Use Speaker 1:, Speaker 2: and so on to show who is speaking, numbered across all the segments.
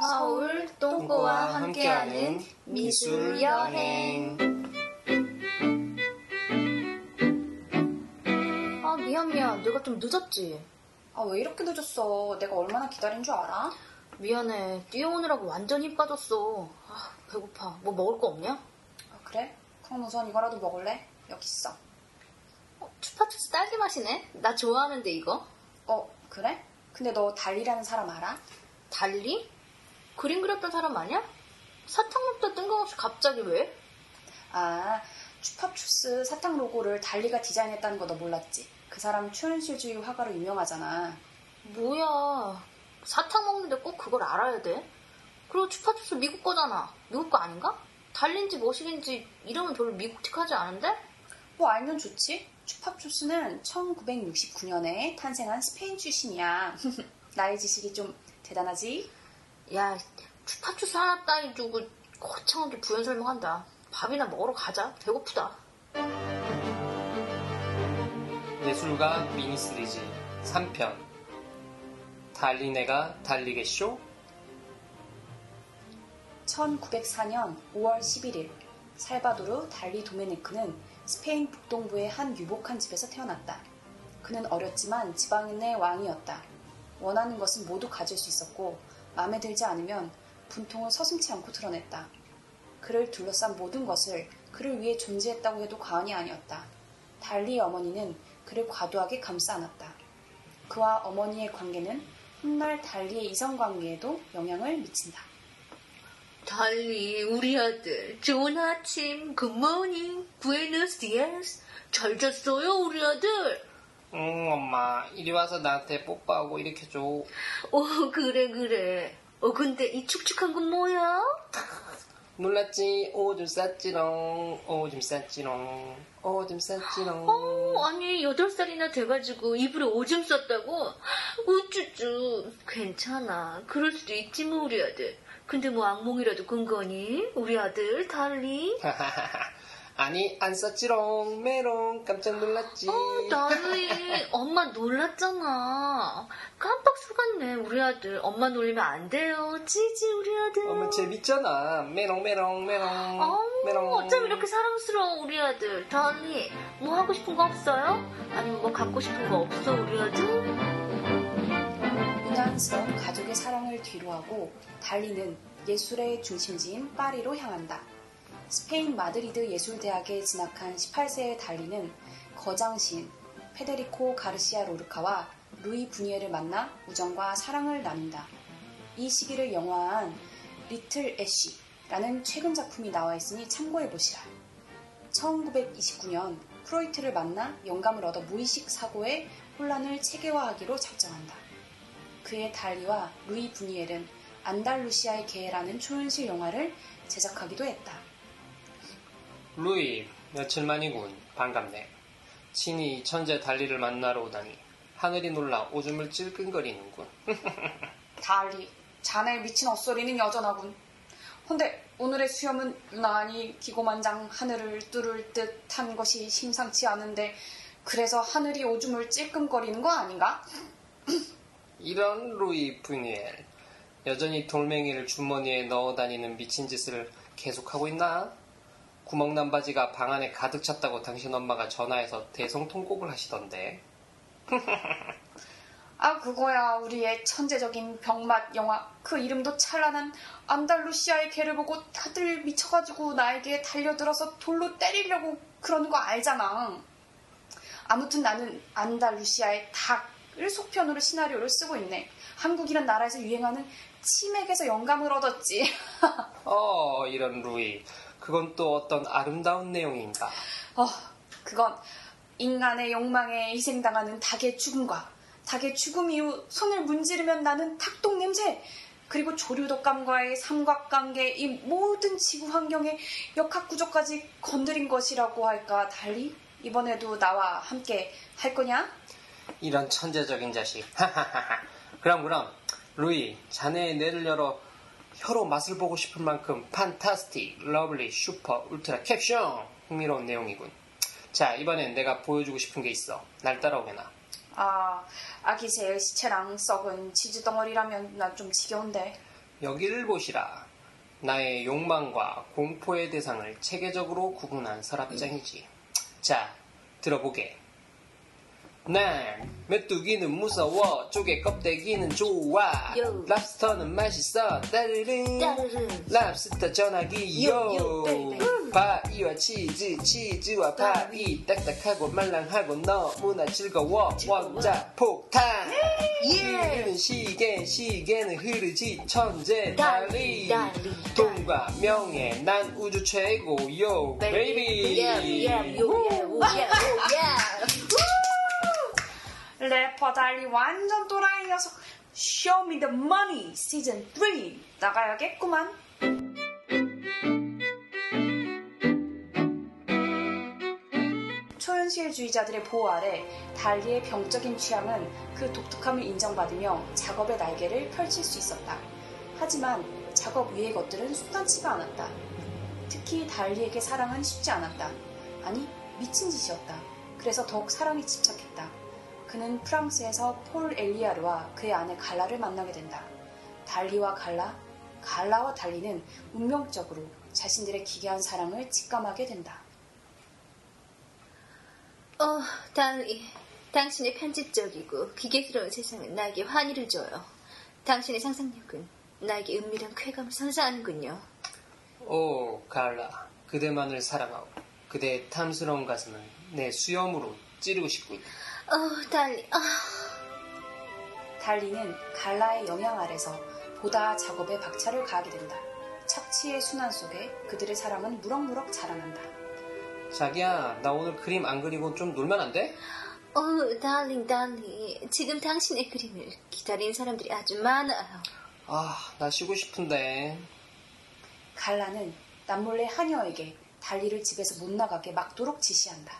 Speaker 1: 서울 똥꼬와 함께하는 미술 여행. 아 미안 미안 내가 좀 늦었지.
Speaker 2: 아, 왜 이렇게 늦었어? 내가 얼마나 기다린 줄 알아?
Speaker 1: 미안해 뛰어오느라고 완전 힘 빠졌어. 아 배고파. 뭐 먹을 거 없냐?
Speaker 2: 아, 그래? 그럼 우선 이거라도 먹을래? 여기 있어.
Speaker 1: 어, 추파추스 딸기 맛이네. 나 좋아하는데 이거.
Speaker 2: 어, 그래? 근데 너 달리라는 사람 알아?
Speaker 1: 달리? 그림 그렸던 사람 아니야? 사탕 먹다 뜬금없이 갑자기 왜?
Speaker 2: 아, 추파추스 사탕 로고를 달리가 디자인했다는 거 너 몰랐지? 그 사람 초현실주의 화가로 유명하잖아.
Speaker 1: 뭐야. 사탕 먹는데 꼭 그걸 알아야 돼? 그리고 추파추스 미국 거잖아. 미국 거 아닌가? 달린지 뭐시긴지 이름은 별로 미국틱하지 않은데?
Speaker 2: 뭐 알면 좋지? 추파추스는 1969년에 탄생한 스페인 출신이야. 나의 지식이 좀 대단하지?
Speaker 1: 야, 추파추스 하나 따위 두고 거창하게 부연 설명한다. 밥이나 먹으러 가자. 배고프다.
Speaker 3: 예술가 미니 시리즈 3편 달리네가 달리겠쇼?
Speaker 2: 1904년 5월 11일 살바도르 달리 도메네크는 스페인 북동부의 한 유복한 집에서 태어났다. 그는 어렸지만 지방인의 왕이었다. 원하는 것은 모두 가질 수 있었고 마음에 들지 않으면 분통을 서슴지 않고 드러냈다. 그를 둘러싼 모든 것을 그를 위해 존재했다고 해도 과언이 아니었다. 달리의 어머니는 그를 과도하게 감싸 안았다. 그와 어머니의 관계는 훗날 달리의 이성 관계에도 영향을 미친다.
Speaker 1: 달리, 우리 아들. 좋은 아침. Good morning. Buenos días. 잘 잤어요, 우리 아들.
Speaker 3: 응 엄마 이리 와서 나한테 뽀뽀하고 일으켜줘
Speaker 1: 어, 그래, 그래. 어, 근데 이 축축한 건 뭐야?
Speaker 3: 놀랐지 오줌 쌌지롱 오줌 쌌지롱 오줌 쌌지롱
Speaker 1: 어, 아니, 여덟 살이나 돼가지고 이불에 오줌 쌌다고? 우쭈쭈. 괜찮아. 그럴 수도 있지, 뭐, 우리 아들. 근데 뭐 악몽이라도 꾼 거니? 우리 아들, 달리?
Speaker 3: 아니 안 쌌지롱 메롱 깜짝 놀랐지
Speaker 1: 어, 달리. 엄마 놀랐잖아. 깜빡 속았네, 우리 아들. 엄마 놀리면 안 돼요. 찌지, 우리 아들.
Speaker 3: 엄마 재밌잖아 메롱 메롱 메롱
Speaker 1: 어,
Speaker 3: 메롱
Speaker 1: 어쩜 이렇게 사랑스러워, 우리 아들. 달리, 뭐 하고 싶은 거 없어요? 아니면 뭐 갖고 싶은 거 없어, 우리 아들?
Speaker 2: 유난스러운 가족의 사랑을 뒤로하고 달리는 예술의 중심지인 파리로 향한다. 스페인 마드리드 예술대학에 진학한 18세의 달리는 거장시인 페데리코 가르시아 로르카와 루이 부뉴엘을 만나 우정과 사랑을 나눈다. 이 시기를 영화한 Little Ash라는 최근 작품이 나와 있으니 참고해 보시라. 1929년 프로이트를 만나 영감을 얻어 무의식 사고의 혼란을 체계화하기로 작정한다. 그의 달리와 루이 부니엘은 안달루시아의 개라는 초현실 영화를 제작하기도 했다.
Speaker 3: 루이 며칠 만이군 반갑네 친히 이 천재 달리를 만나러 오다니 하늘이 놀라 오줌을 찔끔거리는군
Speaker 2: 달리, 자네 미친 헛소리는 여전하군. 근데 오늘의 수염은 유난히 기고만장 하늘을 뚫을 듯한 것이 심상치 않은데 그래서 하늘이 오줌을 찔끔거리는 거 아닌가?
Speaker 3: 이런 루이 부니엘 여전히 돌멩이를 주머니에 넣어 다니는 미친 짓을 계속하고 있나? 구멍난 바지가 방 안에 가득 찼다고 당신 엄마가 전화해서 대성 통곡을 하시던데
Speaker 2: 아 그거야 우리의 천재적인 병맛 영화 그 이름도 찬란한 안달루시아의 개를 보고 다들 미쳐가지고 나에게 달려들어서 돌로 때리려고 그러는 거 알잖아. 아무튼 나는 안달루시아의 닭을 속편으로 시나리오를 쓰고 있네. 한국이란 나라에서 유행하는 치맥에서 영감을 얻었지.
Speaker 3: 어 이런 루이 그건 또 어떤 아름다운 내용인가?
Speaker 2: 어, 그건 인간의 욕망에 희생당하는 닭의 죽음과 닭의 죽음 이후 손을 문지르면 나는 닭똥 냄새 그리고 조류독감과의 삼각관계 이 모든 지구 환경의 역학 구조까지 건드린 것이라고 할까 달리? 이번에도 나와 함께 할 거냐?
Speaker 3: 이런 천재적인 자식. 그럼 그럼 루이 자네의 뇌를 열어 혀로 맛을 보고 싶을 만큼 fantastic, lovely, super, ultra 캡숑 흥미로운 내용이군. 자 이번엔 내가 보여주고 싶은 게 있어. 날 따라오게나.
Speaker 2: 아, 아기 새의 시체랑 썩은 치즈 덩어리라면 나 좀 지겨운데.
Speaker 3: 여기를 보시라. 나의 욕망과 공포의 대상을 체계적으로 구분한 서랍장이지. 자, 들어보게. 난 메뚜기는 무서워 조개 껍데기는 좋아.
Speaker 1: Yo.
Speaker 3: 랍스터는 맛있어 따르릉.
Speaker 1: 따르릉.
Speaker 3: 랍스터 전화기
Speaker 1: yo, yo yo, baby.
Speaker 3: 파이와 치즈 치즈와 파이 딱딱하고 말랑하고 너무나 즐거워. 원자 폭탄. 흐르는 시계 시계는 흐르지 천재 달리
Speaker 1: 달리,
Speaker 3: 돈과 명예 난 우주 최고 yo baby.
Speaker 1: Yeah, yeah, yo, yeah, oh, yeah, oh, yeah.
Speaker 2: 래퍼 달리 완전 또라이 녀석. Show me the money 시즌 3 나가야겠구만. 초현실주의자들의 보호 아래 달리의 병적인 취향은 그 독특함을 인정받으며 작업의 날개를 펼칠 수 있었다. 하지만 작업 위의 것들은 순탄치가 않았다. 특히 달리에게 사랑은 쉽지 않았다. 아니, 미친 짓이었다. 그래서 더욱 사랑에 집착했다. 그는 프랑스에서 폴 엘리아르와 그의 아내 갈라를 만나게 된다. 달리와 갈라, 갈라와 달리는 운명적으로 자신들의 기괴한 사랑을 직감하게 된다.
Speaker 1: 어, 달리. 당신의 편집적이고 기계스러운 세상은 나에게 환희를 줘요. 당신의 상상력은 나에게 은밀한 쾌감을 선사하는군요.
Speaker 3: 오 갈라 그대만을 사랑하고 그대의 탐스러운 가슴은 내 수염으로 찌르고 싶군
Speaker 1: 어, 달리. 아,
Speaker 2: 달리는 갈라의 영향 아래서 보다 작업에 박차를 가하게 된다. 착취의 순환 속에 그들의 사랑은 무럭무럭 자라난다.
Speaker 3: 자기야 나 오늘 그림 안 그리고 좀 놀면 안 돼?
Speaker 1: 어, 달링, 달리. 지금 당신의 그림을 기다리는 사람들이 아주 많아요.
Speaker 3: 아 나 쉬고 싶은데
Speaker 2: 갈라는 남몰래 하녀에게 달리를 집에서 못 나가게 막도록 지시한다.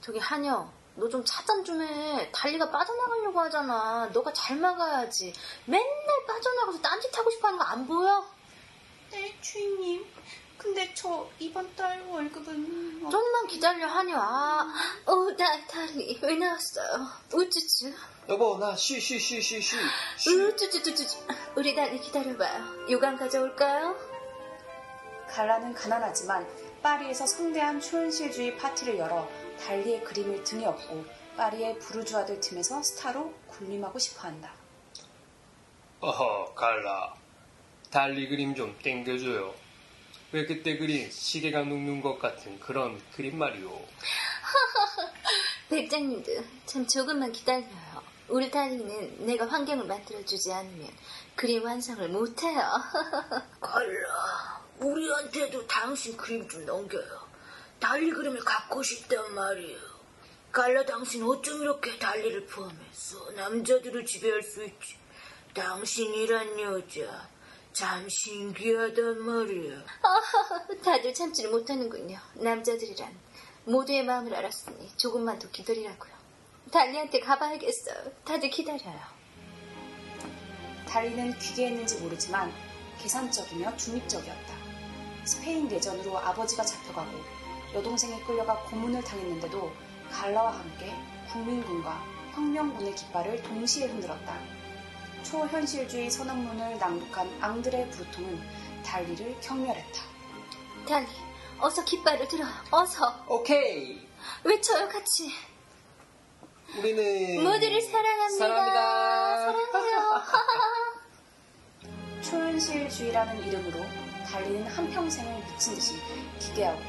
Speaker 1: 저기 한여, 너 좀 차단 좀 해. 달리가 빠져나가려고 하잖아. 너가 잘 막아야지. 맨날 빠져나가서 딴짓 하고 싶어 하는 거 안 보여?
Speaker 2: 네, 주인님. 근데 저 이번 달 월급은...
Speaker 1: 좀만 기다려 한여. 아, 어, 다, 달리 왜 나왔어요? 우쭈쭈.
Speaker 3: 여보 나 쉬 쉬 쉬 쉬쉬
Speaker 1: 우쭈쭈쭈쭈. 우리 달리 기다려봐요. 요강 가져올까요?
Speaker 2: 갈라는 가난하지만 파리에서 성대한 초현실주의 파티를 열어 달리의 그림을 등에 업고 파리의 부르주아들 틈에서 스타로 군림하고 싶어 한다.
Speaker 3: 어허 갈라 달리 그림 좀 땡겨줘요 왜 그때 그린 시계가 눕는 것 같은 그런 그림 말이오
Speaker 1: 백장님도 참 조금만 기다려요. 우리 달리는 내가 환경을 만들어주지 않으면 그림 완성을 못해요.
Speaker 4: 갈라, 우리한테도 당신 그림 좀 넘겨요. 달리 그림을 갖고 싶단 말이에요. 갈라, 당신 어쩜 이렇게 달리를 포함해서 남자들을 지배할 수 있지? 당신이란 여자, 참 신기하단 말이에요.
Speaker 1: 다들 참지를 못하는군요. 남자들이란 모두의 마음을 알았으니 조금만 더 기다리라고요. 달리한테 가봐야겠어요. 다들 기다려요.
Speaker 2: 달리는 귀계했는지 모르지만 계산적이며 중립적이었다. 스페인 내전으로 아버지가 잡혀가고 여동생이 끌려가 고문을 당했는데도 갈라와 함께 국민군과 혁명군의 깃발을 동시에 흔들었다. 초현실주의 선언문을 낭독한 앙드레 브루통은 달리를 경멸했다.
Speaker 1: 달리, 어서 깃발을 들어. 어서
Speaker 3: 오케이
Speaker 1: 외쳐요 같이.
Speaker 3: 우리는
Speaker 1: 모두를 사랑합니다.
Speaker 3: 사랑합니다.
Speaker 1: 사랑해요.
Speaker 2: 초현실주의라는 이름으로 달리는 한평생을 미친 듯이 기괴하고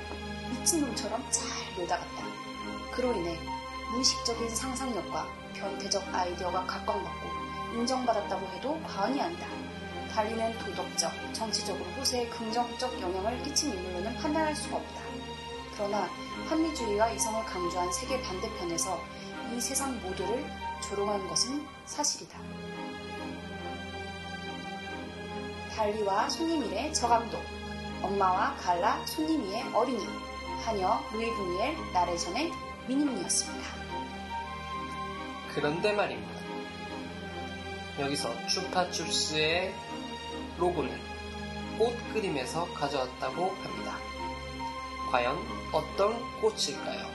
Speaker 2: 미친놈처럼 잘 놀다갔다. 그로 인해 무의식적인 상상력과 변태적 아이디어가 각광받고 인정받았다고 해도 과언이 아니다. 달리는 도덕적, 정치적으로 호세에 긍정적 영향을 끼친 인물로는 판단할 수가 없다. 그러나 한미주의와 이성을 강조한 세계 반대편에서 이 세상 모두를 조롱한 것은 사실이다. 달리와 손님일의 저감독, 엄마와 갈라 손님이의 어린이, 하녀 루이 부니엘 나레전의 미니미였습니다.
Speaker 3: 그런데 말입니다. 여기서 추파춥스의 로고는 꽃 그림에서 가져왔다고 합니다. 과연 어떤 꽃일까요?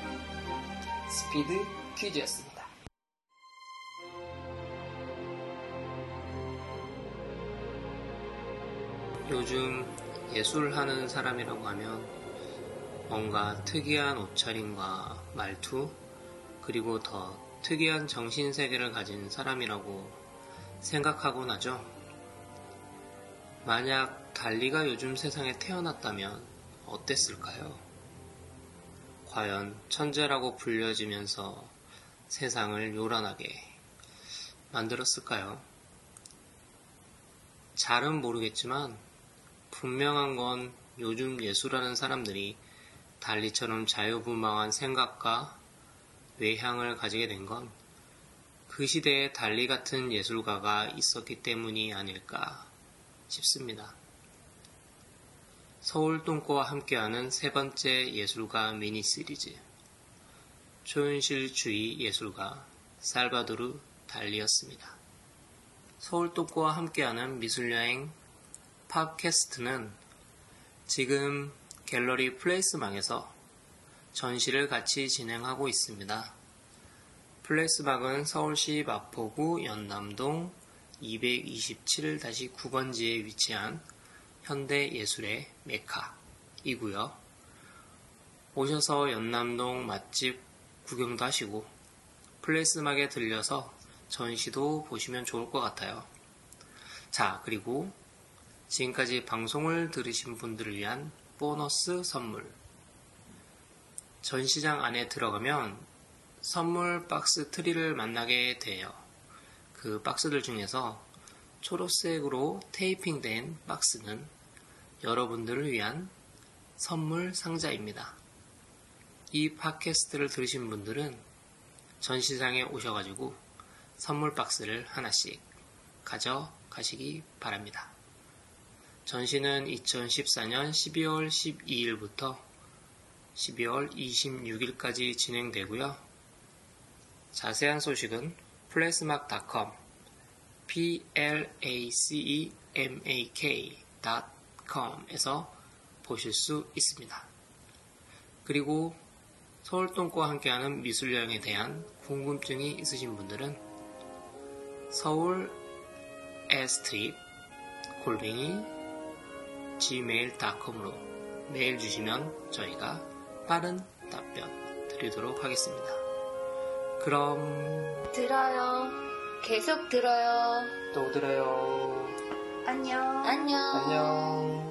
Speaker 3: 스피드 퀴즈였습니다. 요즘 예술하는 사람이라고 하면 뭔가 특이한 옷차림과 말투, 그리고 더 특이한 정신세계를 가진 사람이라고 생각하곤 하죠. 만약 달리가 요즘 세상에 태어났다면 어땠을까요? 과연 천재라고 불려지면서 세상을 요란하게 만들었을까요? 잘은 모르겠지만 분명한 건 요즘 예술하는 사람들이 달리처럼 자유분방한 생각과 외향을 가지게 된 건 그 시대에 달리 같은 예술가가 있었기 때문이 아닐까 싶습니다. 서울 똥꼬와 함께하는 세 번째 예술가 미니 시리즈 초현실 주의 예술가 살바도르 달리였습니다. 서울 똥꼬와 함께하는 미술여행 팟캐스트는 지금 갤러리 플레이스망에서 전시를 같이 진행하고 있습니다. 플레이스막은 서울시 마포구 연남동 227-9번지에 위치한 현대 예술의 메카이고요. 오셔서 연남동 맛집 구경도 하시고 플레이스막에 들려서 전시도 보시면 좋을 것 같아요. 자, 그리고 지금까지 방송을 들으신 분들을 위한 보너스 선물. 전시장 안에 들어가면 선물 박스 트리를 만나게 돼요. 그 박스들 중에서 초록색으로 테이핑된 박스는 여러분들을 위한 선물 상자입니다. 이 팟캐스트를 들으신 분들은 전시장에 오셔가지고 선물 박스를 하나씩 가져가시기 바랍니다. 전시는 2014년 12월 12일부터 12월 26일까지 진행되고요. 자세한 소식은 플래스막.com placemak.com에서 보실 수 있습니다. 그리고 서울동과 함께하는 미술 여행에 대한 궁금증이 있으신 분들은 서울 에스트립 골뱅이 gmail.com으로 메일 주시면 저희가 빠른 답변 드리도록 하겠습니다. 그럼
Speaker 1: 들어요. 계속 들어요.
Speaker 3: 또 들어요.
Speaker 2: 안녕.
Speaker 1: 안녕.
Speaker 3: 안녕.